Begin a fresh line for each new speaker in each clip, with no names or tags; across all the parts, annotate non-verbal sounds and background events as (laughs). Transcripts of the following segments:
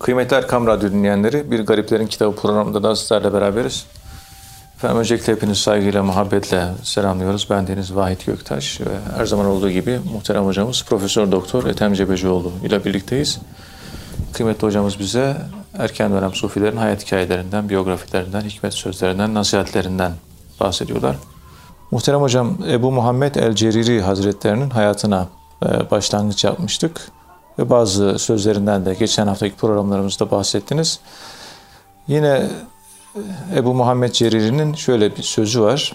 Kıymetli Erkam Radyo dinleyenleri, Bir Gariplerin Kitabı programında da sizlerle beraberiz. Efendim öncelikle hepiniz saygıyla, muhabbetle selamlıyoruz. Ben Deniz Vahit Göktaş ve her zaman olduğu gibi muhterem hocamız Profesör Doktor Ethem Cebecioğlu ile birlikteyiz. Kıymetli hocamız bize erken dönem sufilerin hayat hikayelerinden, biyografilerinden, hikmet sözlerinden, nasihatlerinden bahsediyorlar. Muhterem hocam Ebu Muhammed el-Ceriri Hazretlerinin hayatına e, başlangıç yapmıştık. Ve bazı sözlerinden de geçen haftaki programlarımızda bahsettiniz. Yine Ebu Muhammed Ceriri'nin şöyle bir sözü var.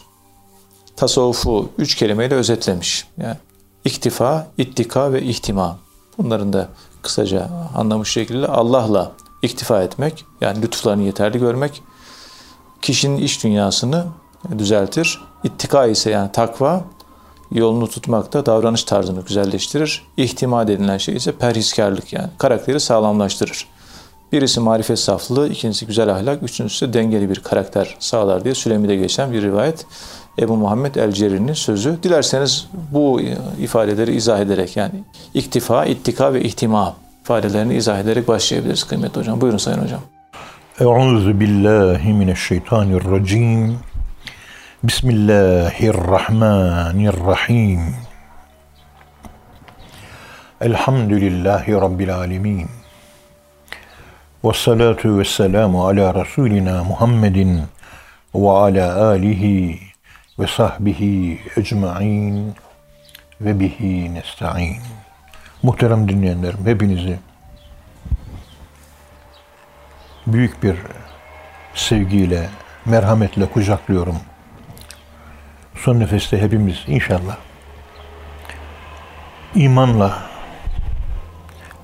Tasavvufu üç kelimeyle özetlemiş. Yani iktifa, ittika ve ihtima. Bunların da kısaca anlamış şekilde Allah'la iktifa etmek, yani lütuflarını yeterli görmek, kişinin iç dünyasını düzeltir. İttika ise yani takva, yolunu tutmakta davranış tarzını güzelleştirir. İhtimal edilen şey ise perhiskarlık yani karakteri sağlamlaştırır. Birisi marifet saflığı, ikincisi güzel ahlak, üçüncüsü de dengeli bir karakter sağlar diye Sülemi'de geçen bir rivayet. Ebu Muhammed el-Cerri'nin sözü. Dilerseniz bu ifadeleri izah ederek yani iktifa, ittika ve ihtima ifadelerini izah ederek başlayabiliriz kıymetli hocam. Buyurun sayın hocam.
Euzu billahi mineşşeytanirracim. Bismillahirrahmanirrahim. Elhamdülillahi Rabbil alemin. Ve salatu ve selamu ala Resulina Muhammedin ve ala alihi ve sahbihi ecma'in ve bihi nesta'in. Muhterem dinleyenlerim hepinizi büyük bir sevgiyle, merhametle kucaklıyorum. Son nefeste hepimiz inşallah imanla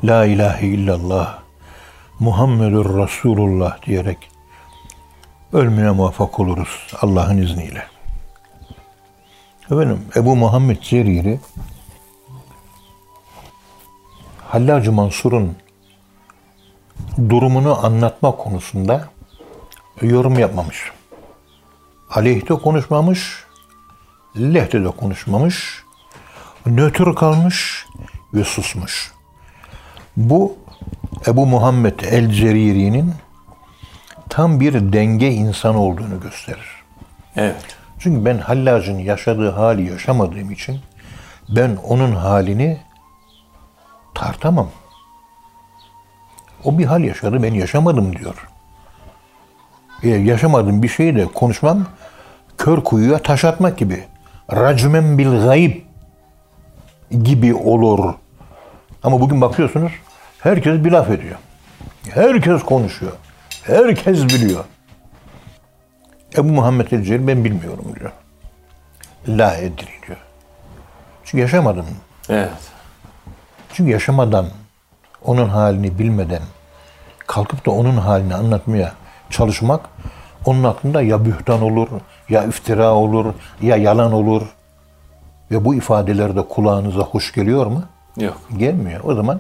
La ilahe illallah Muhammedur Resulullah diyerek ölmeye muvaffak oluruz Allah'ın izniyle. Efendim Ebu Muhammed Ceriri Hallacı Mansur'un durumunu anlatma konusunda yorum yapmamış. Aleyhte konuşmamış, lehte de konuşmamış, nötr kalmış ve susmuş. Bu Ebu Muhammed el-Ceriri'nin tam bir denge insanı olduğunu gösterir.
Evet.
Çünkü ben Hallac'ın yaşadığı hali yaşamadığım için ben onun halini tartamam. O bir hal yaşadı, ben yaşamadım diyor. E, yaşamadığım bir şeyi de konuşmam kör kuyuya taş atmak gibi. Racmen bil gayb gibi olur. Ama bugün bakıyorsunuz herkes bir laf ediyor. Herkes konuşuyor. Herkes biliyor. Ebu Muhammed el ben bilmiyorum diyor. La edri diyor. Çünkü yaşamadım.
Evet.
Çünkü yaşamadan, onun halini bilmeden kalkıp da onun halini anlatmaya çalışmak onun aklında ya bühtan olur, ya iftira olur, ya yalan olur. Ve bu ifadeler de kulağınıza hoş geliyor mu?
Yok.
Gelmiyor. O zaman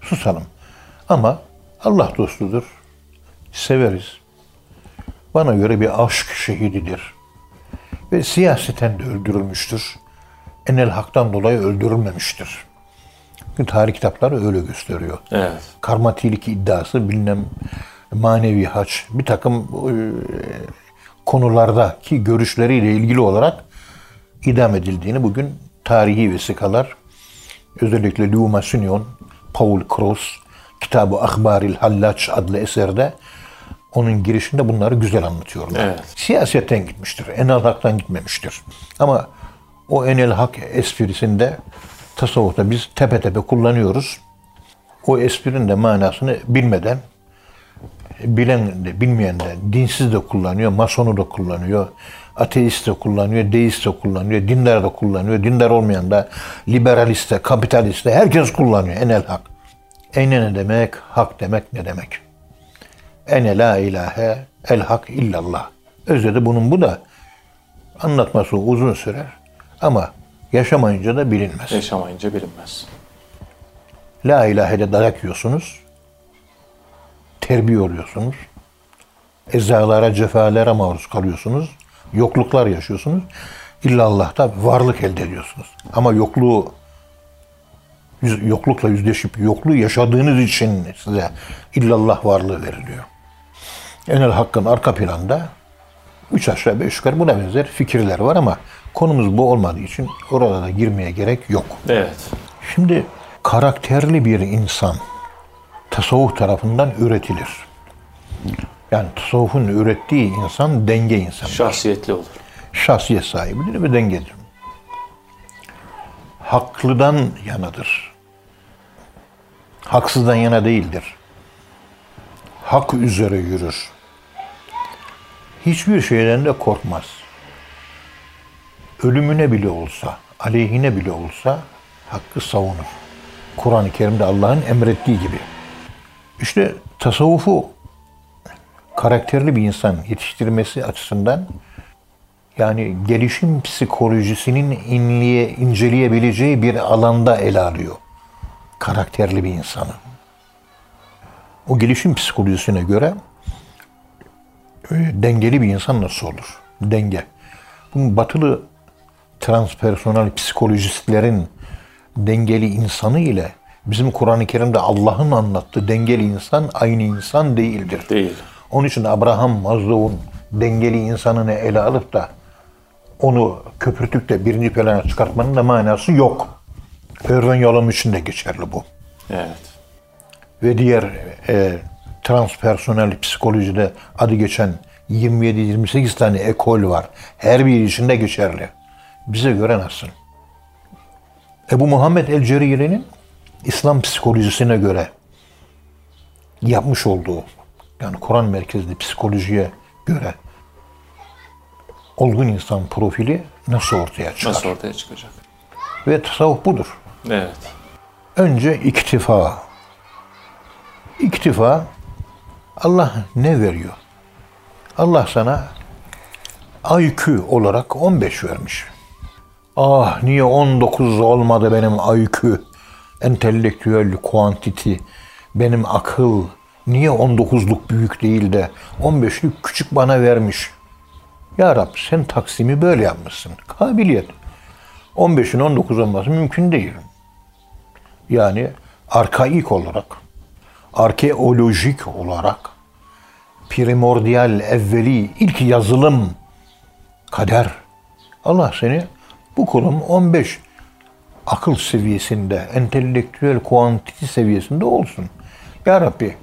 susalım. Ama Allah dostudur. Severiz. Bana göre bir aşk şehididir. Ve siyaseten de öldürülmüştür. Enel haktan dolayı öldürülmemiştir. Çünkü tarih kitapları öyle gösteriyor.
Evet.
Karmatilik iddiası bilmem manevi haç bir takım e, konulardaki görüşleriyle ilgili olarak idam edildiğini bugün tarihi vesikalar özellikle Lou Massignon, Paul Cross kitabı Ahbaril Hallaç adlı eserde onun girişinde bunları güzel anlatıyorlar.
Evet.
Siyasetten gitmiştir. Enel haktan gitmemiştir. Ama o enel hak esprisinde tasavvufta biz tepe tepe kullanıyoruz. O esprinin de manasını bilmeden bilen de bilmeyen de dinsiz de kullanıyor, masonu da kullanıyor, ateist de kullanıyor, deist de kullanıyor, dindar da kullanıyor, dindar olmayan da liberalist de, kapitalist de herkes kullanıyor enel hak. Ene ne demek, hak demek ne demek? Ene la ilahe el hak illallah. Özde bunun bu da anlatması uzun sürer ama yaşamayınca da bilinmez.
Yaşamayınca bilinmez.
La ilahe'de dayak yiyorsunuz. Terbiye oluyorsunuz. Ezalara, cefalara maruz kalıyorsunuz. Yokluklar yaşıyorsunuz. İlla Allah'ta varlık elde ediyorsunuz. Ama yokluğu yoklukla yüzleşip yokluğu yaşadığınız için size illallah varlığı veriliyor. Enel Hakk'ın arka planda üç aşağı beş yukarı buna benzer fikirler var ama konumuz bu olmadığı için orada da girmeye gerek yok.
Evet.
Şimdi karakterli bir insan tasavvuf tarafından üretilir. Yani tasavvufun ürettiği insan denge insanı.
Şahsiyetli olur.
Şahsiyet sahibidir ve dengedir. Haklıdan yanadır. Haksızdan yana değildir. Hak üzere yürür. Hiçbir şeyden de korkmaz. Ölümüne bile olsa, aleyhine bile olsa hakkı savunur. Kur'an-ı Kerim'de Allah'ın emrettiği gibi. İşte tasavvufu karakterli bir insan yetiştirmesi açısından yani gelişim psikolojisinin inliye, inceleyebileceği bir alanda ele alıyor. Karakterli bir insanı. O gelişim psikolojisine göre e, dengeli bir insan nasıl olur? Denge. Bu batılı transpersonel psikolojistlerin dengeli insanı ile bizim Kur'an-ı Kerim'de Allah'ın anlattığı dengeli insan aynı insan değildir.
Değil.
Onun için Abraham Maslow'un dengeli insanını ele alıp da onu köpürtüp de birinci plana çıkartmanın da manası yok. Erwin Yalom için de geçerli bu.
Evet.
Ve diğer e, transpersonel psikolojide adı geçen 27-28 tane ekol var. Her biri içinde geçerli. Bize göre nasıl? Ebu Muhammed el-Ceriri'nin İslam psikolojisine göre yapmış olduğu yani Kur'an merkezli psikolojiye göre olgun insan profili nasıl ortaya çıkar?
Nasıl ortaya çıkacak?
Ve tasavvuf budur.
Evet.
Önce iktifa. İktifa Allah ne veriyor? Allah sana IQ olarak 15 vermiş. Ah niye 19 olmadı benim IQ? Entelektüel kuantiti, benim akıl niye 19'luk büyük değil de 15'lik küçük bana vermiş? Ya Rab sen taksimi böyle yapmışsın. Kabiliyet. 15'in 19 olması mümkün değil. Yani arkaik olarak, arkeolojik olarak, primordial, evveli, ilk yazılım, kader. Allah seni bu kulum 15 akıl seviyesinde, entelektüel kuantiti seviyesinde olsun. Ya Rabbi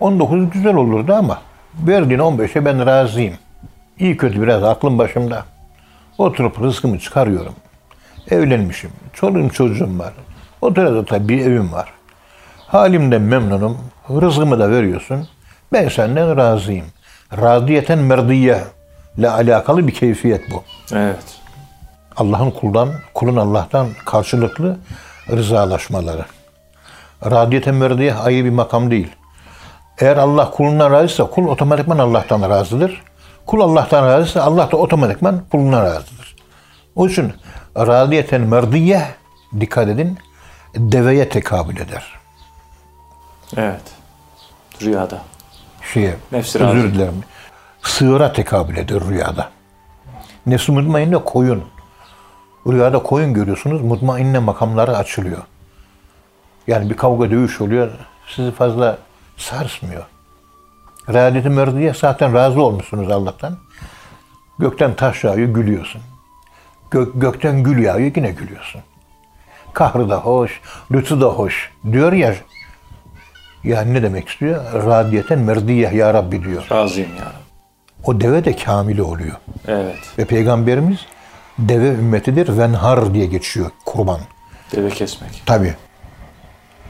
19 güzel olurdu ama verdiğin 15'e ben razıyım. İyi kötü biraz aklım başımda. Oturup rızkımı çıkarıyorum. Evlenmişim. Çoluğum çocuğum var. O sırada tabii bir evim var. Halimden memnunum. Rızkımı da veriyorsun. Ben senden razıyım. Radiyeten merdiye ile alakalı bir keyfiyet bu.
Evet.
Allah'ın kuldan, kulun Allah'tan karşılıklı rızalaşmaları. Radiyeten merdiye ayrı bir makam değil. Eğer Allah kulundan razıysa kul otomatikman Allah'tan razıdır. Kul Allah'tan razıysa Allah da otomatikman kulundan razıdır. O için radiyeten merdiye dikkat edin deveye tekabül eder.
Evet. Rüyada.
Şeye,
Nefsi
özür dilerim. Sığıra tekabül eder rüyada. Nefsi mutmainne koyun. Rüyada koyun görüyorsunuz, mutmainne makamları açılıyor. Yani bir kavga dövüş oluyor, sizi fazla sarsmıyor. Readeti merdiye zaten razı olmuşsunuz Allah'tan. Gökten taş yağıyor, gülüyorsun. Gök, gökten gül yağıyor, yine gülüyorsun. Kahrı da hoş, lütfu da hoş. Diyor ya, yani ne demek istiyor? Radiyeten merdiye ya Rabbi diyor.
Razıyım ya.
O deve de kamili oluyor.
Evet.
Ve Peygamberimiz deve ümmetidir, venhar diye geçiyor kurban.
Deve kesmek.
Tabi.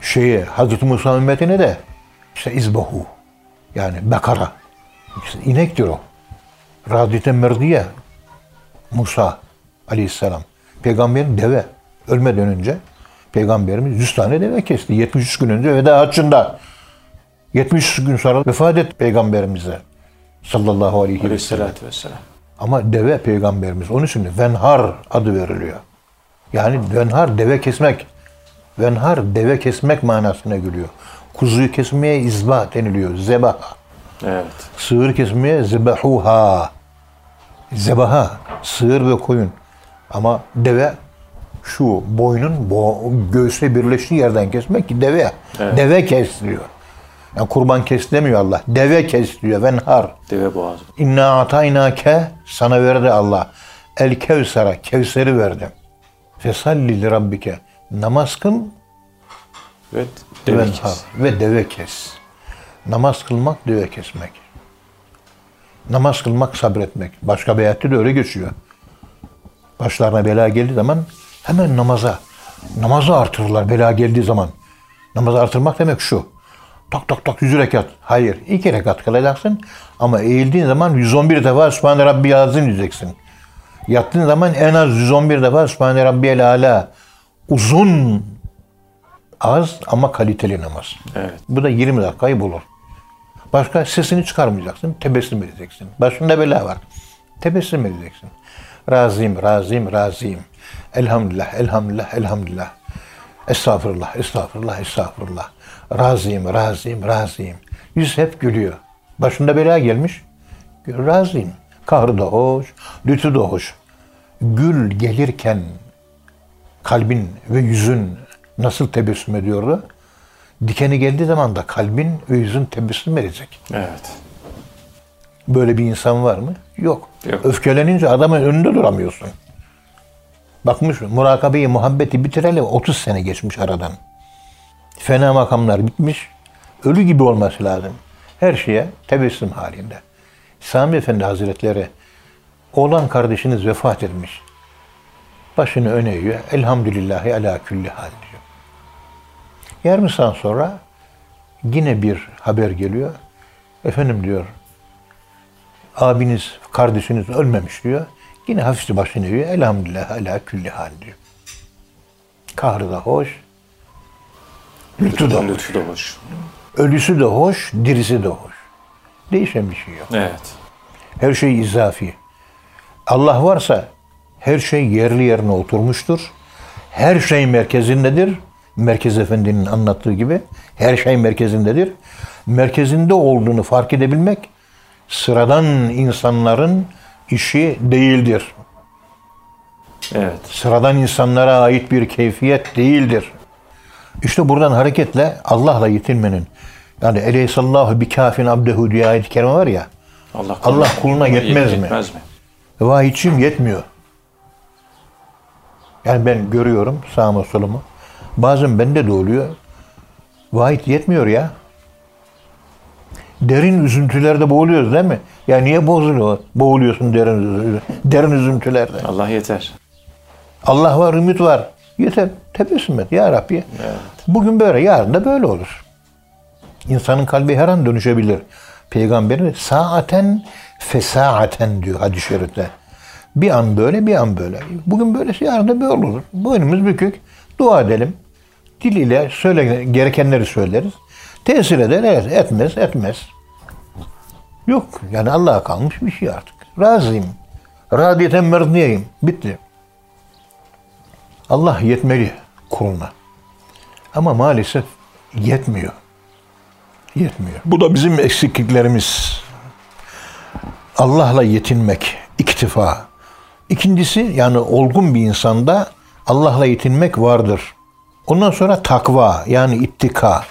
Şeye, Hazreti Musa ümmetine de işte izbahu. Yani bekara. İşte inektir o. Radite merdiye. Musa aleyhisselam. Peygamberin deve. Ölmeden önce Peygamberimiz 100 tane deve kesti. 73 gün önce veda haccında. 73 gün sonra vefat etti Peygamberimize. Sallallahu aleyhi ve sellem. Ama deve peygamberimiz. Onun için venhar adı veriliyor. Yani venhar deve kesmek. Venhar deve kesmek manasına geliyor. Kuzuyu kesmeye izba deniliyor. Zebaha.
Evet.
Sığır kesmeye zebahuha. Zebaha. Sığır ve koyun. Ama deve Şu boynun bo göğüsle birleştiği yerden kesmek ki deve.
Evet.
Deve kesiliyor. Yani kurban kes demiyor Allah. Deve kes diyor. Venhar.
Deve boğazı.
İnna ataynake sana verdi Allah. El kevsera. Kevseri verdi. Fesalli li rabbike. Namaz kıl
Ve deve
Venhar.
kes.
ve deve kes. Namaz kılmak deve kesmek. Namaz kılmak sabretmek. Başka bir ayette de öyle geçiyor. Başlarına bela geldiği zaman hemen namaza. Namazı artırırlar bela geldiği zaman. Namazı artırmak demek şu. Tak tak tak 100 rekat. Hayır. iki rekat kılacaksın. Ama eğildiğin zaman 111 defa Sübhane Rabbi Azim diyeceksin. Yattığın zaman en az 111 defa Sübhane Rabbiyel Ala. Uzun az ama kaliteli namaz.
Evet.
Bu da 20 dakikayı bulur. Başka sesini çıkarmayacaksın, tebessüm edeceksin. Başında bela var. Tebessüm edeceksin. Razıyım, razıyım, razıyım. Elhamdülillah, elhamdülillah, elhamdülillah. Estağfurullah, estağfurullah, estağfurullah. Razıyım, razıyım, razıyım. Yüz hep gülüyor. Başında bela gelmiş. Razıyım. Kahrı da hoş, lütü de hoş. Gül gelirken kalbin ve yüzün nasıl tebessüm ediyordu? Dikeni geldiği zaman da kalbin ve yüzün tebessüm edecek.
Evet.
Böyle bir insan var mı? Yok.
Yok.
Öfkelenince adamın önünde duramıyorsun. Bakmış murakabeyi, muhabbeti bitireli 30 sene geçmiş aradan. Fena makamlar bitmiş. Ölü gibi olması lazım. Her şeye tebessüm halinde. Sami Efendi Hazretleri oğlan kardeşiniz vefat etmiş. Başını öne eğiyor. Elhamdülillahi ala külli hal diyor. Yarım saat sonra yine bir haber geliyor. Efendim diyor, abiniz, kardeşiniz ölmemiş diyor. Yine hafifçe başını eğiyor. Elhamdülillah ala külli hal diyor. Kahrı da hoş, lütfu da.
Lütfu da hoş.
Ölüsü de hoş, dirisi de hoş. Değişen bir şey yok.
Evet.
Her şey izafi. Allah varsa her şey yerli yerine oturmuştur. Her şey merkezindedir. Merkez Efendi'nin anlattığı gibi her şey merkezindedir. Merkezinde olduğunu fark edebilmek sıradan insanların işi değildir.
Evet.
Sıradan insanlara ait bir keyfiyet değildir. İşte buradan hareketle Allah'la yetinmenin yani Eleyhissallahu bi kafin abdehu diye ayet-i kerime var ya
Allah,
Allah kuluna yetmez mi?
Yetmez mi?
Vahiyçim yetmiyor. Yani ben görüyorum sağıma solumu. Bazen bende de oluyor. Vahit yetmiyor ya. Derin üzüntülerde boğuluyoruz değil mi? Ya niye bozuluyor? Boğuluyorsun derin, derin üzüntülerde.
Allah yeter.
Allah var, ümit var. Yeter. Tebessüm et ya Rabbi. Bugün böyle, yarın da böyle olur. İnsanın kalbi her an dönüşebilir. Peygamberin saaten fesaaten diyor hadis-i şerifte. Bir an böyle, bir an böyle. Bugün böylesi, yarın da böyle olur. Boynumuz bükük. Dua edelim. Dil ile söyle, gerekenleri söyleriz. Tesir eder, evet, etmez, etmez. Yok. Yani Allah'a kalmış bir şey artık. Razıyım. Radiyeten merdiyeyim. Bitti. Allah yetmeli kuluna. Ama maalesef yetmiyor. Yetmiyor. Bu da bizim eksikliklerimiz. Allah'la yetinmek, iktifa. İkincisi yani olgun bir insanda Allah'la yetinmek vardır. Ondan sonra takva yani ittika.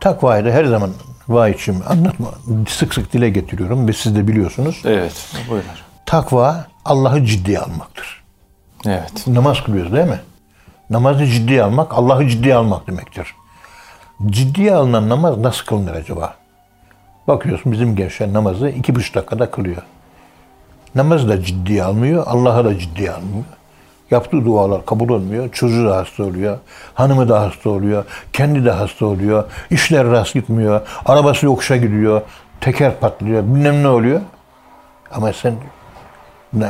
Takvayı da her zaman vahiyçim anlatma, sık sık dile getiriyorum ve siz de biliyorsunuz.
Evet. Buyurun.
Takva Allah'ı ciddiye almaktır.
Evet.
Namaz kılıyoruz değil mi? Namazı ciddiye almak, Allah'ı ciddiye almak demektir. Ciddiye alınan namaz nasıl kılınır acaba? Bakıyorsun bizim gençler namazı iki buçuk dakikada kılıyor. Namazı da ciddiye almıyor, Allah'ı da ciddiye almıyor. Yaptığı dualar kabul olmuyor. Çocuğu da hasta oluyor. Hanımı da hasta oluyor. Kendi de hasta oluyor. İşler rast gitmiyor. Arabası yokuşa gidiyor. Teker patlıyor. Bilmem ne oluyor. Ama sen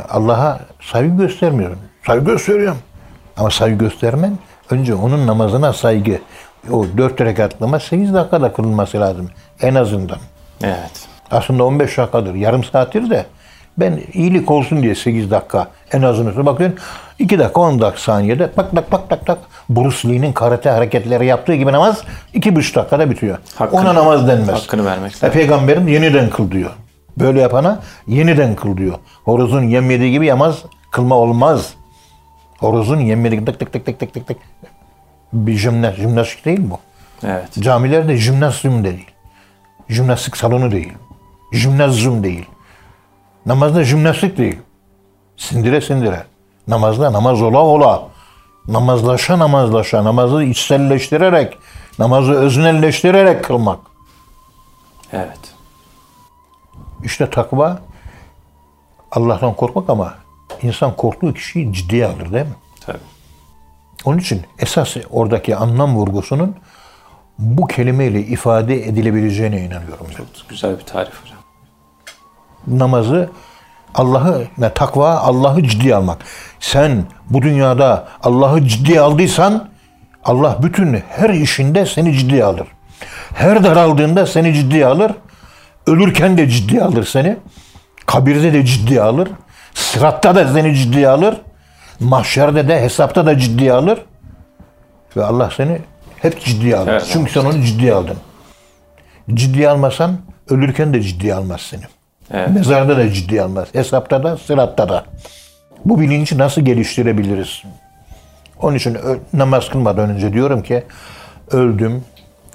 Allah'a saygı göstermiyorum. Saygı gösteriyorum. Ama saygı göstermen önce onun namazına saygı. O dört rekat namaz 8 dakikada kılınması lazım. En azından.
Evet.
Aslında 15 dakikadır. Yarım saattir de ben iyilik olsun diye 8 dakika en azından bakıyorsun 2 dakika 10 dakika saniyede tak tak tak tak tak Bruce Lee'nin karate hareketleri yaptığı gibi namaz 2,5 dakikada bitiyor.
Hakkını-
Ona namaz denmez.
hakkını vermek
E. Peygamberim yeniden kıl diyor. Böyle yapana yeniden kıl diyor. Horozun yem yediği gibi yamaz kılma olmaz. Horozun yemleri tık tık tık tık tık tık tık. Bir jimnastik, jimnastik değil bu.
Evet.
Camilerde jimnazyum değil. Jimnastik salonu değil. Jimnazyum değil. Namazda jimnastik değil. Sindire sindire. Namazda namaz ola ola. Namazlaşa namazlaşa. Namazı içselleştirerek, namazı öznelleştirerek kılmak.
Evet.
İşte takva Allah'tan korkmak ama insan korktuğu kişiyi ciddiye alır değil mi?
Tabii.
Onun için esas oradaki anlam vurgusunun bu kelimeyle ifade edilebileceğine inanıyorum ben.
Çok güzel bir tarif hocam.
namazı Allah'ı ne takva Allah'ı ciddiye almak. Sen bu dünyada Allah'ı ciddiye aldıysan Allah bütün her işinde seni ciddiye alır. Her daraldığında seni ciddiye alır. Ölürken de ciddiye alır seni. Kabirde de ciddiye alır. Sıratta da seni ciddiye alır. Mahşerde de hesapta da ciddiye alır. Ve Allah seni hep ciddiye alır.
Evet.
Çünkü sen onu ciddiye aldın. Ciddiye almasan ölürken de ciddiye almaz seni.
Evet.
Mezarda da ciddiye almaz. Hesapta da, sıratta da. Bu bilinci nasıl geliştirebiliriz? Onun için namaz kılmadan önce diyorum ki öldüm.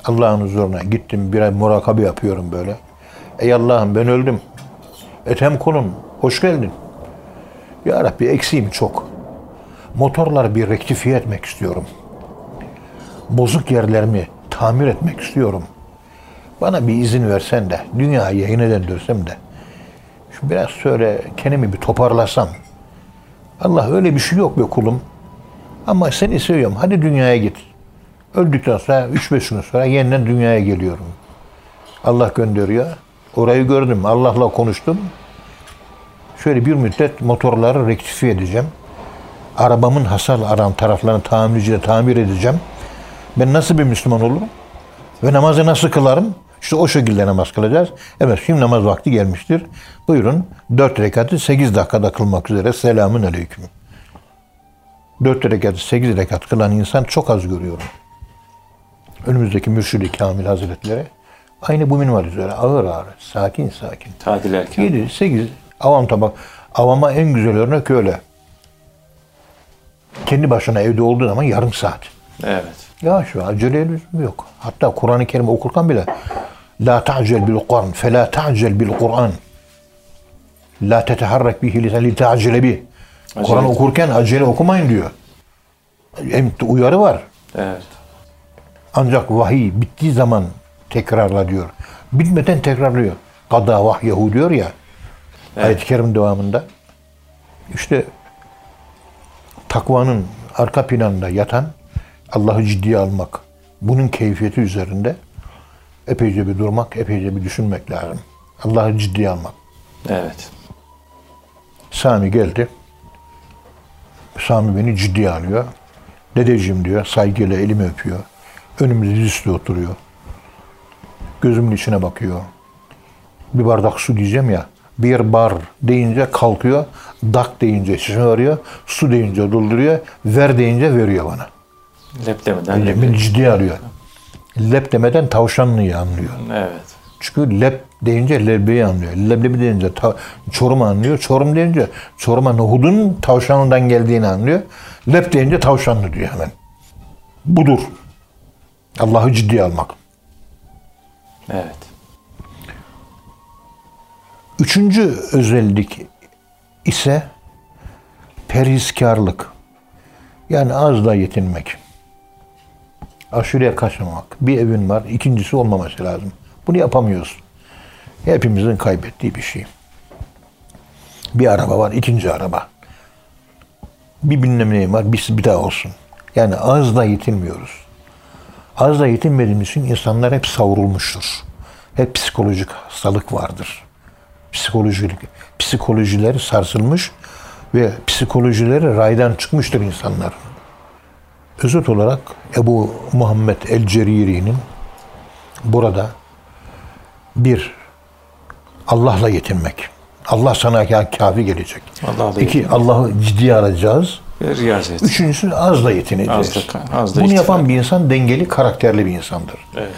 Allah'ın huzuruna gittim. Biraz murakabe yapıyorum böyle. Ey Allah'ım ben öldüm. Etem kolum. Hoş geldin. Ya Rabbi eksiğim çok. Motorları bir rektifiye etmek istiyorum. Bozuk yerlerimi tamir etmek istiyorum. Bana bir izin versen de dünyayı yayına döndürsem de şu biraz şöyle kendimi bir toparlasam. Allah öyle bir şey yok be kulum. Ama seni seviyorum. Hadi dünyaya git. Öldükten sonra 3-5 gün sonra yeniden dünyaya geliyorum. Allah gönderiyor. Orayı gördüm. Allah'la konuştum. Şöyle bir müddet motorları rektifiye edeceğim. Arabamın hasar aran taraflarını tamircide tamir edeceğim. Ben nasıl bir Müslüman olurum? Ve namazı nasıl kılarım? İşte o şekilde namaz kılacağız. Evet şimdi namaz vakti gelmiştir. Buyurun 4 rekatı 8 dakikada kılmak üzere. Selamun aleyküm. 4 rekatı 8 rekat kılan insan çok az görüyorum. Önümüzdeki Mürşid-i Kamil Hazretleri aynı bu minval üzere ağır ağır, sakin sakin.
Tadil erken.
7, 8 avam tabak. Avama en güzel örnek öyle. Kendi başına evde olduğu zaman yarım saat.
Evet.
Ya şu acele lüzum yok. Hatta Kur'an-ı Kerim okurken bile La ta'cel bil Kur'an fe la ta'cel bil Kur'an. La teteharrak bihi lisan li ta'cele bih. Kur'an okurken acele okumayın diyor. Hem uyarı var.
Evet.
Ancak vahiy bittiği zaman tekrarla diyor. Bitmeden tekrarlıyor. Kada vahyehu diyor ya. Ayet-i Kerim devamında. İşte takvanın arka planında yatan Allah'ı ciddiye almak. Bunun keyfiyeti üzerinde epeyce bir durmak, epeyce bir düşünmek lazım. Allah'ı ciddiye almak.
Evet.
Sami geldi. Sami beni ciddiye alıyor. Dedeciğim diyor, saygıyla elimi öpüyor. Önümüzde dizüstü oturuyor. Gözümün içine bakıyor. Bir bardak su diyeceğim ya. Bir bar deyince kalkıyor. Dak deyince çağırıyor. Su deyince dolduruyor. Ver deyince veriyor bana.
Lep demeden lep.
Beni ciddiye alıyor. Lep demeden tavşanlıyı anlıyor.
Evet.
Çünkü lep deyince leblebi anlıyor. Leblebi deyince ta, çorum anlıyor. Çorum deyince çoruma nohudun tavşanından geldiğini anlıyor. Lep deyince tavşanlı diyor hemen. Budur. Allah'ı ciddiye almak.
Evet.
Üçüncü özellik ise perhizkarlık. Yani azla yetinmek. Aşırıya kaçmamak. Bir evin var, ikincisi olmaması lazım. Bunu yapamıyorsun. Hepimizin kaybettiği bir şey. Bir araba var, ikinci araba. Bir bilmem neyim var, bir, bir daha olsun. Yani azla yetinmiyoruz. Azla yetinmediğimiz için insanlar hep savrulmuştur. Hep psikolojik hastalık vardır. Psikolojik, psikolojileri sarsılmış ve psikolojileri raydan çıkmıştır insanlar. Özet olarak Ebu Muhammed el-Ceriri'nin burada bir Allah'la yetinmek. Allah sana ka- kafi gelecek.
Allah'la
İki, Allah'ı ciddiye alacağız.
Riyazet.
Üçüncüsü azla yetineceğiz.
Az da- az da
Bunu yapan bir insan dengeli, karakterli bir insandır.
Evet.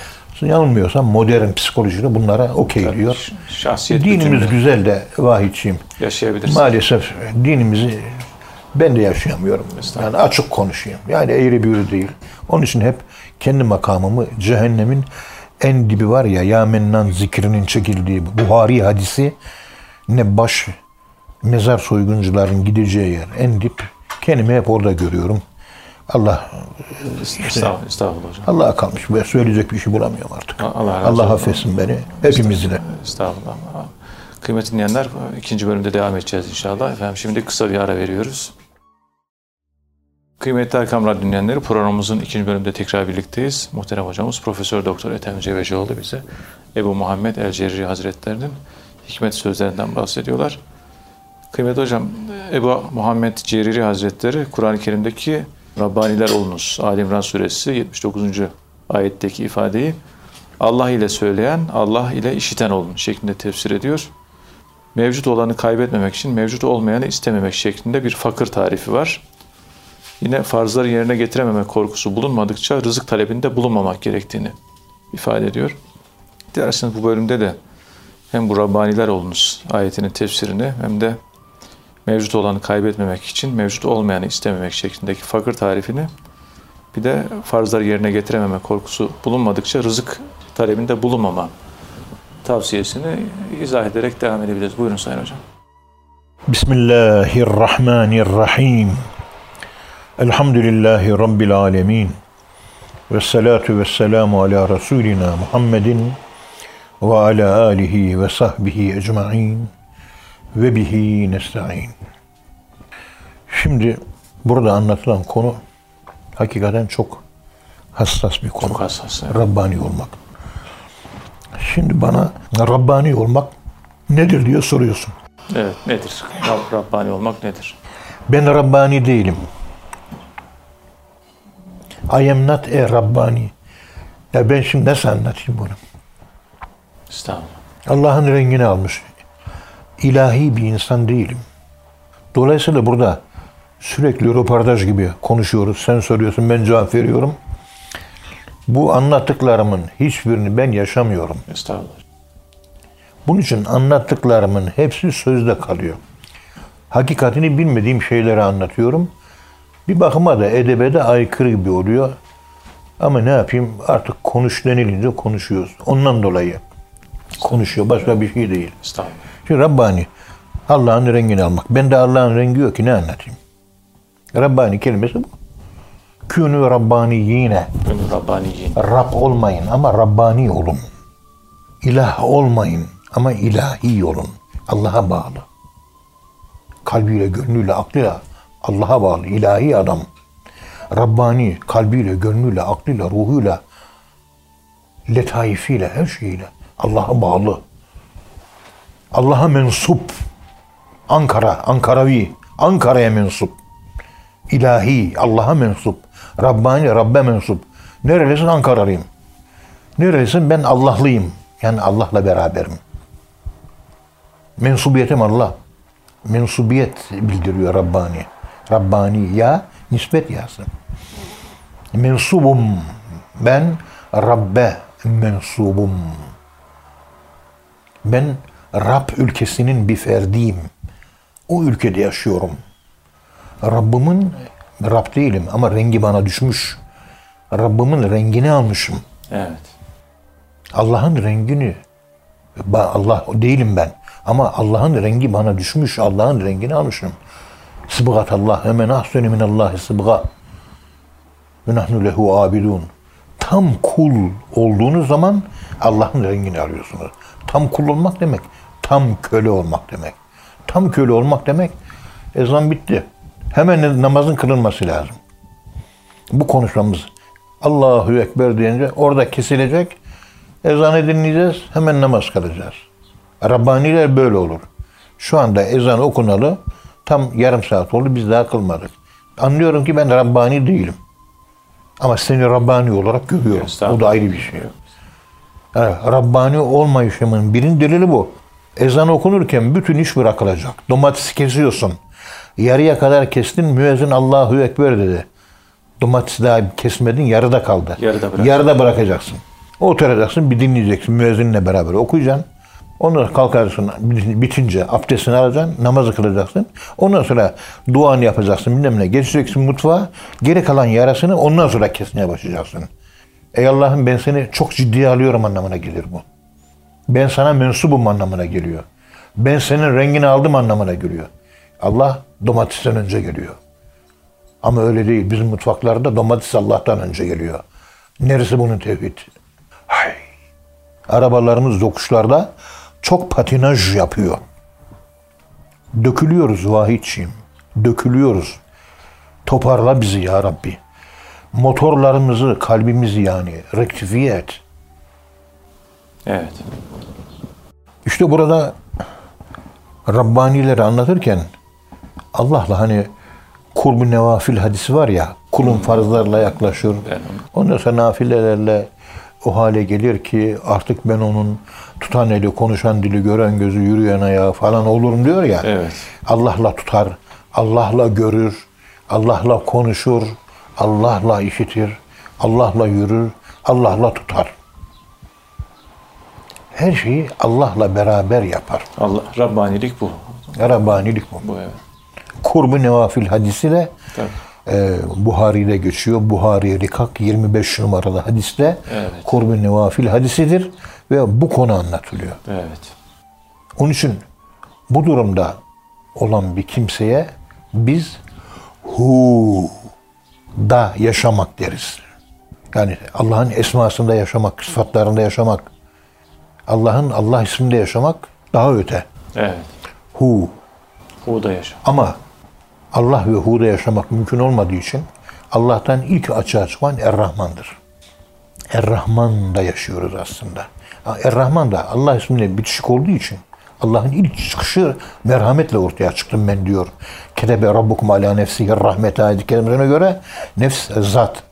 Yanılmıyorsam modern psikolojide bunlara okey diyor.
Şahsiyet
Dinimiz
bütünlüğü
güzel de vahidçiyim.
yaşayabilirsin.
Maalesef dinimizi Ben de yaşayamıyorum. Yani açık konuşayım. Yani eğri büğrü değil. Onun için hep kendi makamımı cehennemin en dibi var ya ya mennan zikrinin çekildiği Buhari hadisi ne baş mezar soyguncuların gideceği yer en dip. Kendimi hep orada görüyorum. Allah
Estağfurullah, estağfurullah hocam.
Allah'a kalmış. Ben söyleyecek bir şey bulamıyorum artık.
Allah razı
Allah affetsin beni. Hepimizi de.
Estağfurullah. Kıymetli dinleyenler ikinci bölümde devam edeceğiz inşallah. Efendim şimdi kısa bir ara veriyoruz. Kıymetli Erkam Radyo dinleyenleri programımızın ikinci bölümde tekrar birlikteyiz. Muhterem hocamız Profesör Doktor Ethem Cebecioğlu bize Ebu Muhammed El Cerri Hazretlerinin hikmet sözlerinden bahsediyorlar. Kıymetli hocam Ebu Muhammed Ceriri Hazretleri Kur'an-ı Kerim'deki Rabbaniler olunuz. Ali İmran suresi 79. ayetteki ifadeyi Allah ile söyleyen, Allah ile işiten olun şeklinde tefsir ediyor. Mevcut olanı kaybetmemek için mevcut olmayanı istememek şeklinde bir fakir tarifi var. Yine farzları yerine getirememek korkusu bulunmadıkça rızık talebinde bulunmamak gerektiğini ifade ediyor. Dilerseniz bu bölümde de hem bu Rabbaniler olunuz ayetinin tefsirini hem de mevcut olanı kaybetmemek için mevcut olmayanı istememek şeklindeki fakir tarifini bir de farzları yerine getirememe korkusu bulunmadıkça rızık talebinde bulunmama tavsiyesini izah ederek devam edebiliriz. Buyurun Sayın Hocam.
Bismillahirrahmanirrahim. Elhamdülillahi Rabbil alemin. Ve salatu ve selamu ala Resulina Muhammedin ve ala alihi ve sahbihi ecma'in ve bihi nesta'in. Şimdi burada anlatılan konu hakikaten çok hassas bir konu.
Çok hassas. evet.
Rabbani olmak. Şimdi bana Rabbani olmak nedir diye soruyorsun.
Evet nedir? Rab- Rabbani olmak nedir?
Ben Rabbani değilim. I am not a Rabbani. Ya ben şimdi nasıl anlatayım bunu?
Estağfurullah.
Allah'ın rengini almış. İlahi bir insan değilim. Dolayısıyla burada sürekli röportaj gibi konuşuyoruz. Sen soruyorsun, ben cevap veriyorum. Bu anlattıklarımın hiçbirini ben yaşamıyorum.
Estağfurullah.
Bunun için anlattıklarımın hepsi sözde kalıyor. Hakikatini bilmediğim şeyleri anlatıyorum. Bir bakıma da edebe de aykırı gibi oluyor. Ama ne yapayım artık konuş denilince konuşuyoruz. Ondan dolayı konuşuyor. Başka bir şey değil.
Estağfurullah.
Şimdi Rabbani Allah'ın rengini almak. Ben de Allah'ın rengi yok ki ne anlatayım? Rabbani kelimesi bu. Künü Rabbani yine.
Gönül Rabbaniyin.
Rab olmayın ama Rabbani olun. İlah olmayın ama ilahi olun. Allah'a bağlı. Kalbiyle, gönlüyle, aklıyla Allah'a bağlı. ilahi adam. Rabbani kalbiyle, gönlüyle, aklıyla, ruhuyla, letaifiyle, her şeyiyle Allah'a bağlı. Allah'a mensup. Ankara, Ankaravi, Ankara'ya mensup. İlahi, Allah'a mensup. Rabbani, Rabbe mensup. Nerelisin? Ankaralıyım. Nerelisin? Ben Allahlıyım. Yani Allah'la beraberim. Mensubiyetim Allah. Mensubiyet bildiriyor Rabbani. Rabbani ya, nispet yası. Mensubum. Ben Rabbe mensubum. Ben Rab ülkesinin bir ferdiyim. O ülkede yaşıyorum. Rabbimin Rab değilim ama rengi bana düşmüş. Rabbimin rengini almışım.
Evet.
Allah'ın rengini Allah değilim ben. Ama Allah'ın rengi bana düşmüş. Allah'ın rengini almışım. Sıbgat Allah. Hemen ahsenu minallahi sıbga. Ve nahnu lehu abidun. Tam kul olduğunuz zaman Allah'ın rengini arıyorsunuz. Tam kul olmak demek. Tam köle olmak demek. Tam köle olmak demek. Ezan bitti. Hemen namazın kılınması lazım. Bu konuşmamız Allahu Ekber deyince orada kesilecek. Ezanı dinleyeceğiz. Hemen namaz kılacağız. Rabbaniler böyle olur. Şu anda ezan okunalı tam yarım saat oldu biz daha kılmadık. Anlıyorum ki ben Rabbani değilim. Ama seni Rabbani olarak görüyorum. O da ayrı bir şey. Yani Rabbani olmayışımın birinci delili bu. Ezan okunurken bütün iş bırakılacak. Domatesi kesiyorsun. Yarıya kadar kestin müezzin Allahu Ekber dedi. Domatesi daha kesmedin yarıda kaldı.
Yarıda bırakacaksın.
Yarıda bırakacaksın. Oturacaksın bir dinleyeceksin müezzinle beraber okuyacaksın. Ondan sonra kalkarsın bitince abdestini alacaksın, namazı kılacaksın. Ondan sonra duanı yapacaksın bilmem ne. Geçeceksin mutfağa. Geri kalan yarasını ondan sonra kesmeye başlayacaksın. Ey Allah'ım ben seni çok ciddiye alıyorum anlamına gelir bu. Ben sana mensubum anlamına geliyor. Ben senin rengini aldım anlamına geliyor. Allah domatesten önce geliyor. Ama öyle değil. Bizim mutfaklarda domates Allah'tan önce geliyor. Neresi bunun tevhid? Hay. Arabalarımız yokuşlarda çok patinaj yapıyor. Dökülüyoruz vahidçiyim. Dökülüyoruz. Toparla bizi ya Rabbi. Motorlarımızı, kalbimizi yani rektifiye et.
Evet.
İşte burada Rabbanileri anlatırken Allah'la hani kurbu nevafil hadisi var ya kulun farzlarla yaklaşır. Ondan sonra nafilelerle o hale gelir ki artık ben onun tutan eli, konuşan dili, gören gözü, yürüyen ayağı falan olurum diyor ya.
Evet.
Allah'la tutar, Allah'la görür, Allah'la konuşur, Allah'la işitir, Allah'la yürür, Allah'la tutar. Her şeyi Allah'la beraber yapar.
Allah Rabbanilik bu.
Rabbanilik bu.
Bu evet.
Kurbu Nevafil hadisi de
Tabii.
e, Buhari'de geçiyor. Buhari Rikak 25 numaralı hadiste
Evet.
Kurbu Nevafil hadisidir ve bu konu anlatılıyor.
Evet.
Onun için bu durumda olan bir kimseye biz hu da yaşamak deriz. Yani Allah'ın esmasında yaşamak, sıfatlarında yaşamak, Allah'ın Allah isminde yaşamak daha öte.
Evet.
Hu.
Hu'da yaşa.
Ama Allah ve Hu'da yaşamak mümkün olmadığı için Allah'tan ilk açığa çıkan Er-Rahman'dır. Er-Rahman'da yaşıyoruz aslında. Er-Rahman da Allah ismiyle bitişik olduğu için Allah'ın ilk çıkışı merhametle ortaya çıktım ben diyor. Ketebe Rabbukum ala nefsihi rahmet ayeti kerimesine göre nefs zat.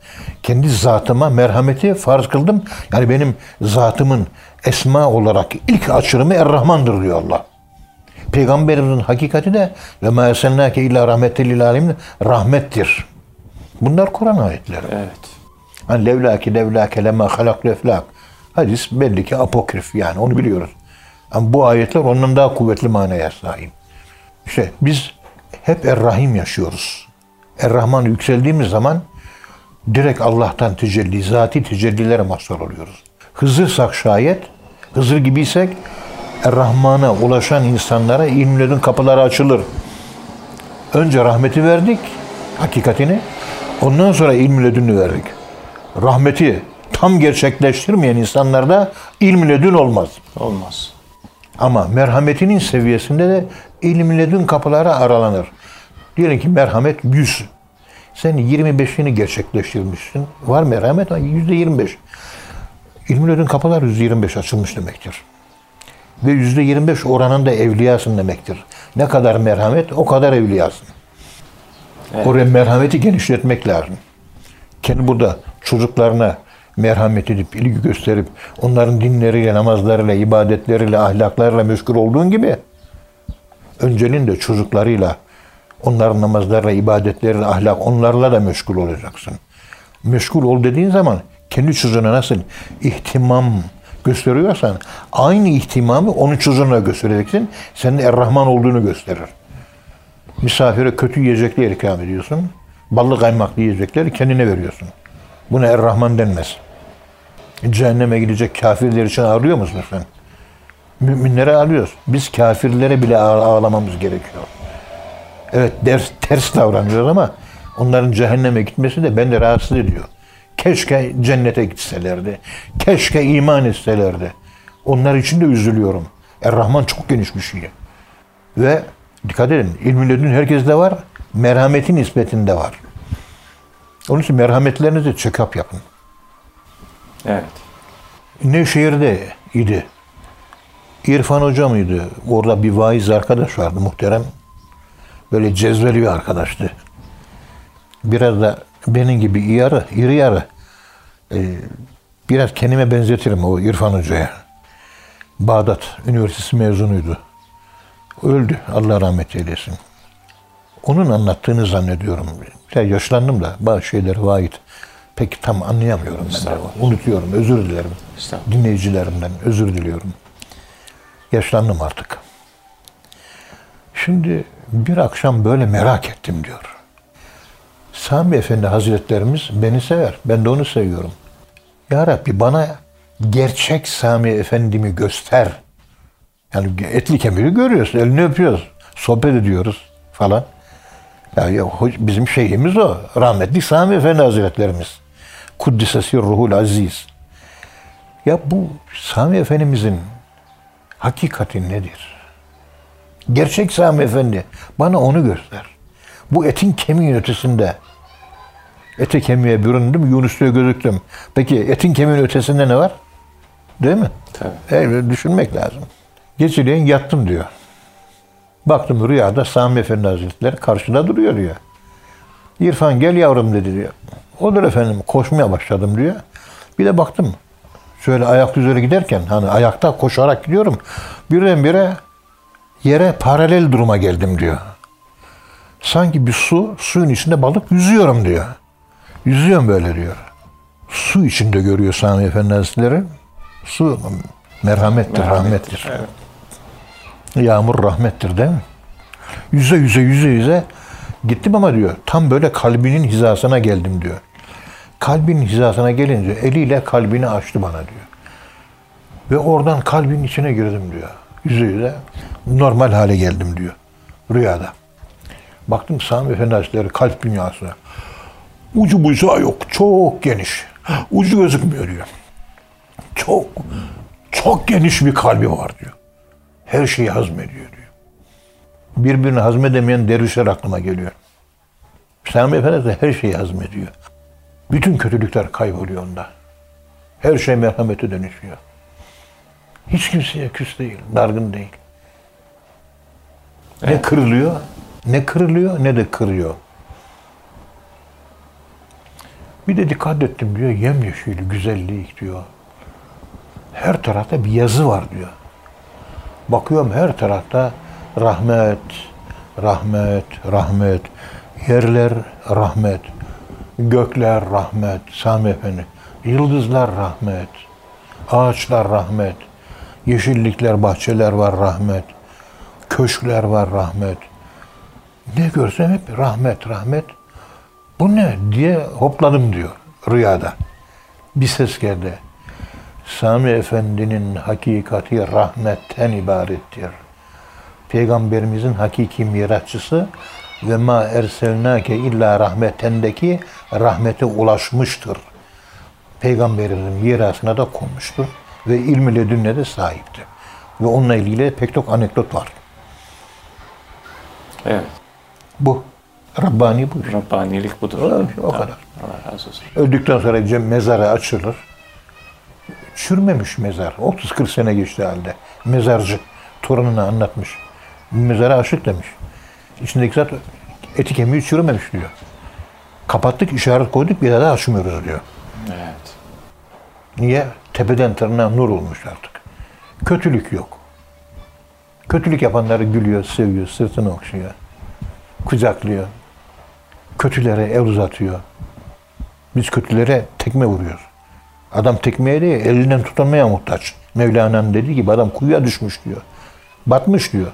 Kendi zatıma merhameti farz kıldım. Yani benim zatımın esma olarak ilk açılımı Er-Rahman'dır diyor Allah. Peygamberimizin hakikati de ve ma ersennake illa rahmetel alemin rahmettir. Bunlar Kur'an ayetleri.
Evet.
Hani levlaki levlake lema halak leflak. Hadis belli ki apokrif yani onu biliyoruz. Ama bu ayetler ondan daha kuvvetli manaya sahip. İşte biz hep Er-Rahim yaşıyoruz. Er-Rahman yükseldiğimiz zaman direkt Allah'tan tecelli, zati tecellilere mazhar oluyoruz. Hızırsak şayet, Hızır gibiysek Er-Rahman'a ulaşan insanlara ilmlerin kapıları açılır. Önce rahmeti verdik, hakikatini. Ondan sonra ilmi ledünü verdik. Rahmeti tam gerçekleştirmeyen insanlarda ilmi ledün olmaz.
Olmaz.
Ama merhametinin seviyesinde de ilmi ledün kapıları aralanır. Diyelim ki merhamet 100. Sen 25'ini gerçekleştirmişsin. Var merhamet ama %25. İlmi ledün kapılar %25 açılmış demektir. Ve %25 oranında evliyasın demektir. Ne kadar merhamet o kadar evliyasın.
Evet.
Oraya merhameti genişletmek lazım. Kendi burada çocuklarına merhamet edip, ilgi gösterip, onların dinleriyle, namazlarıyla, ibadetleriyle, ahlaklarıyla meşgul olduğun gibi, önceliğin de çocuklarıyla, onların namazlarıyla, ibadetleriyle, ahlak, onlarla da meşgul olacaksın. Meşgul ol dediğin zaman, kendi çocuğuna nasıl ihtimam gösteriyorsan, aynı ihtimamı onun çocuğuna göstereceksin. Senin Er-Rahman olduğunu gösterir. Misafire kötü yiyecekler ikram ediyorsun. Ballı kaymaklı yiyecekleri kendine veriyorsun. Buna Er-Rahman denmez. Cehenneme gidecek kafirler için ağlıyor musun sen? Müminlere ağlıyoruz. Biz kafirlere bile ağ- ağlamamız gerekiyor. Evet ders, ters davranıyoruz ama onların cehenneme gitmesi de beni rahatsız ediyor. Keşke cennete gitselerdi. Keşke iman etselerdi. Onlar için de üzülüyorum. Er-Rahman çok geniş bir şey. Ve dikkat edin ilmi ledün herkeste var. Merhametin nispetinde var. Onun için merhametlerinizi check-up yapın.
Evet.
Nevşehir'de idi. İrfan Hoca mıydı? Orada bir vaiz arkadaş vardı muhterem. Böyle cezveli bir arkadaştı. Biraz da benim gibi yarı, iri yarı. Ee, biraz kendime benzetirim o İrfan Hoca'ya. Bağdat Üniversitesi mezunuydu. Öldü. Allah rahmet eylesin. Onun anlattığını zannediyorum. Biraz yaşlandım da bazı şeyleri vahit. Pek tam anlayamıyorum ben de. Unutuyorum. Özür dilerim. Dinleyicilerimden özür diliyorum. Yaşlandım artık. Şimdi bir akşam böyle merak ettim diyor. Sami Efendi Hazretlerimiz beni sever. Ben de onu seviyorum. Ya Rabbi bana gerçek Sami Efendimi göster. Yani etli kemiri görüyoruz, elini öpüyoruz, sohbet ediyoruz falan. Ya, ya bizim şeyhimiz o. Rahmetli Sami Efendi Hazretlerimiz. Kuddisesi ruhul aziz. Ya bu Sami Efendimizin hakikati nedir? Gerçek Sami Efendi bana onu göster. Bu etin kemiğin ötesinde. Ete kemiğe büründüm, Yunus'ta gözüktüm. Peki etin kemiğin ötesinde ne var? Değil mi?
Tabii.
Evet, düşünmek lazım. Geceleyin yattım diyor. Baktım rüyada Sami Efendi Hazretleri karşıda duruyor diyor. İrfan gel yavrum dedi diyor. Odur efendim koşmaya başladım diyor. Bir de baktım şöyle ayak üzere giderken hani ayakta koşarak gidiyorum. Birdenbire yere paralel duruma geldim diyor. Sanki bir su, suyun içinde balık yüzüyorum diyor. Yüzüyorum böyle diyor. Su içinde görüyor Sami Efendi Hazretleri. Su merhamettir, rahmettir.
Evet.
Yağmur rahmettir değil mi? Yüze yüze yüze yüze gittim ama diyor tam böyle kalbinin hizasına geldim diyor. Kalbinin hizasına gelince eliyle kalbini açtı bana diyor. Ve oradan kalbin içine girdim diyor. Yüze yüze normal hale geldim diyor. Rüyada. Baktım Sami Efendi Hazretleri kalp dünyasına. Ucu bucağı yok. Çok geniş. Ucu gözükmüyor diyor. Çok çok geniş bir kalbi var diyor. Her şeyi hazmediyor diyor. Birbirini hazmedemeyen dervişler aklıma geliyor. Sami Efendi de her şeyi hazmediyor. Bütün kötülükler kayboluyor onda. Her şey merhamete dönüşüyor. Hiç kimseye küs değil, dargın değil. Ne kırılıyor, ne kırılıyor ne de kırıyor. Bir de dikkat ettim diyor, yemyeşil güzellik diyor. Her tarafta bir yazı var diyor. Bakıyorum her tarafta rahmet, rahmet, rahmet. Yerler rahmet. Gökler rahmet. Sami Efendi. Yıldızlar rahmet. Ağaçlar rahmet. Yeşillikler, bahçeler var rahmet. Köşkler var rahmet. Ne görsem hep rahmet, rahmet. Bu ne diye hopladım diyor rüyada. Bir ses geldi. Sami Efendi'nin hakikati rahmetten ibarettir. Peygamberimizin hakiki mirasçısı ve ma erselnake illa rahmetendeki rahmete ulaşmıştır. Peygamberimizin mirasına da konmuştur ve ilmi ledünne de sahiptir. Ve onunla ilgili pek çok anekdot var.
Evet.
Bu. Rabbani bu.
Rabbanilik budur.
O- o
Tabii.
kadar.
Allah razı olsun.
Öldükten sonra cem- mezarı açılır. Çürümemiş mezar. 30-40 sene geçti halde. Mezarcı torununa anlatmış. Mezara aşık demiş. İçindeki zat eti kemiği çürümemiş diyor. Kapattık, işaret koyduk, bir daha da açmıyoruz diyor.
Evet.
Niye? Tepeden tırnağa nur olmuş artık. Kötülük yok. Kötülük yapanları gülüyor, seviyor, sırtını okşuyor. Kucaklıyor. Kötülere el uzatıyor. Biz kötülere tekme vuruyoruz. Adam tekmeye değil, elinden tutanmaya muhtaç. Mevlana'nın dediği gibi adam kuyuya düşmüş diyor. Batmış diyor.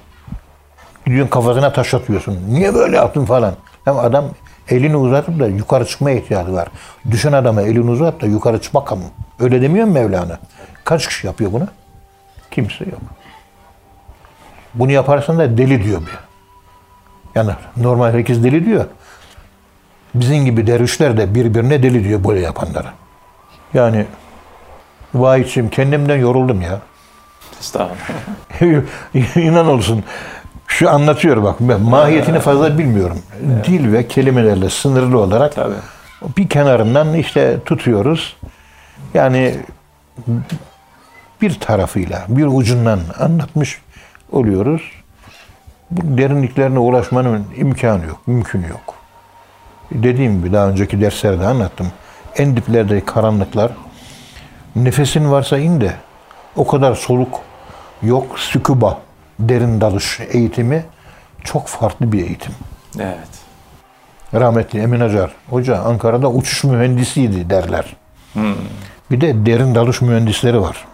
Gidiyorsun kafasına taş atıyorsun. Niye böyle yaptın falan. Ama adam elini uzatıp da yukarı çıkmaya ihtiyacı var. Düşen adama elini uzat da yukarı çık bakalım. Öyle demiyor mu Mevlana? Kaç kişi yapıyor bunu? Kimse yok. Bunu yaparsan da deli diyor bir. Yani normal herkes deli diyor. Bizim gibi dervişler de birbirine deli diyor böyle yapanlara. Yani vahiyçim kendimden yoruldum ya.
Estağfurullah. (laughs)
İnan olsun. Şu anlatıyor bak. Ben mahiyetini fazla bilmiyorum. Dil ve kelimelerle sınırlı olarak
Tabii.
bir kenarından işte tutuyoruz. Yani bir tarafıyla, bir ucundan anlatmış oluyoruz. Bu derinliklerine ulaşmanın imkanı yok, mümkün yok. Dediğim gibi daha önceki derslerde anlattım. En diplerde karanlıklar, nefesin varsa in de o kadar soluk yok, scuba, derin dalış eğitimi çok farklı bir eğitim.
Evet.
Rahmetli Emin Acar Hoca Ankara'da uçuş mühendisiydi derler. Bir de derin dalış mühendisleri var.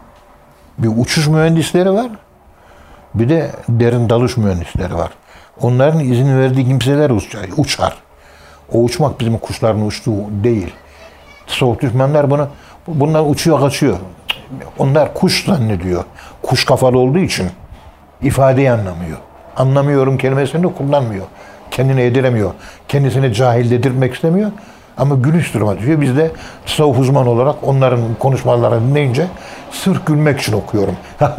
Bir uçuş mühendisleri var. Bir de derin dalış mühendisleri var. Onların izin verdiği kimseler uçar. O uçmak bizim kuşların uçtuğu değil. Soğuk düşmanlar bunu bunlar uçuyor kaçıyor. Onlar kuş zannediyor. Kuş kafalı olduğu için ifadeyi anlamıyor. Anlamıyorum kelimesini kullanmıyor. Kendini yediremiyor. Kendisini cahil dedirtmek istemiyor. Ama gülüş duruma düşüyor. Biz de tasavvuf uzmanı olarak onların konuşmalarını dinleyince sırf gülmek için okuyorum. (laughs)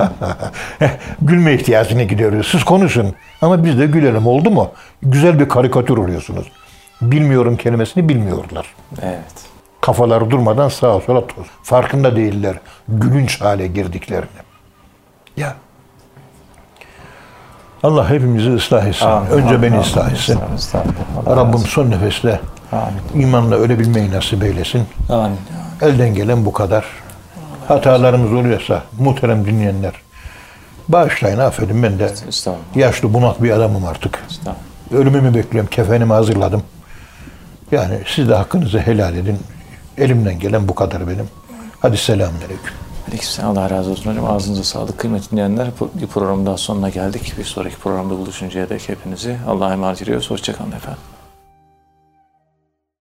Gülme ihtiyacına gidiyoruz. Siz konuşun. Ama biz de gülelim. Oldu mu? Güzel bir karikatür oluyorsunuz. Bilmiyorum kelimesini bilmiyorlar.
Evet.
Kafaları durmadan sağa sola toz. Farkında değiller. Gülünç hale girdiklerini. Ya. Allah hepimizi ıslah etsin. Önce beni ıslah etsin.
Allah
Rabbim son nefeste
Amin.
imanla ölebilmeyi nasip eylesin.
Amin.
Elden gelen bu kadar. Hatalarımız oluyorsa muhterem dinleyenler bağışlayın affedin ben de yaşlı bunak bir adamım artık. Ölümümü bekliyorum. Kefenimi hazırladım. Yani siz de hakkınızı helal edin. Elimden gelen bu kadar benim. Hadi selamünaleyküm.
Aleykümselam. Allah razı olsun hocam. Ağzınıza sağlık. Kıymetli dinleyenler bir program daha sonuna geldik. Bir sonraki programda buluşuncaya dek hepinizi Allah'a emanet ediyoruz. Hoşçakalın efendim.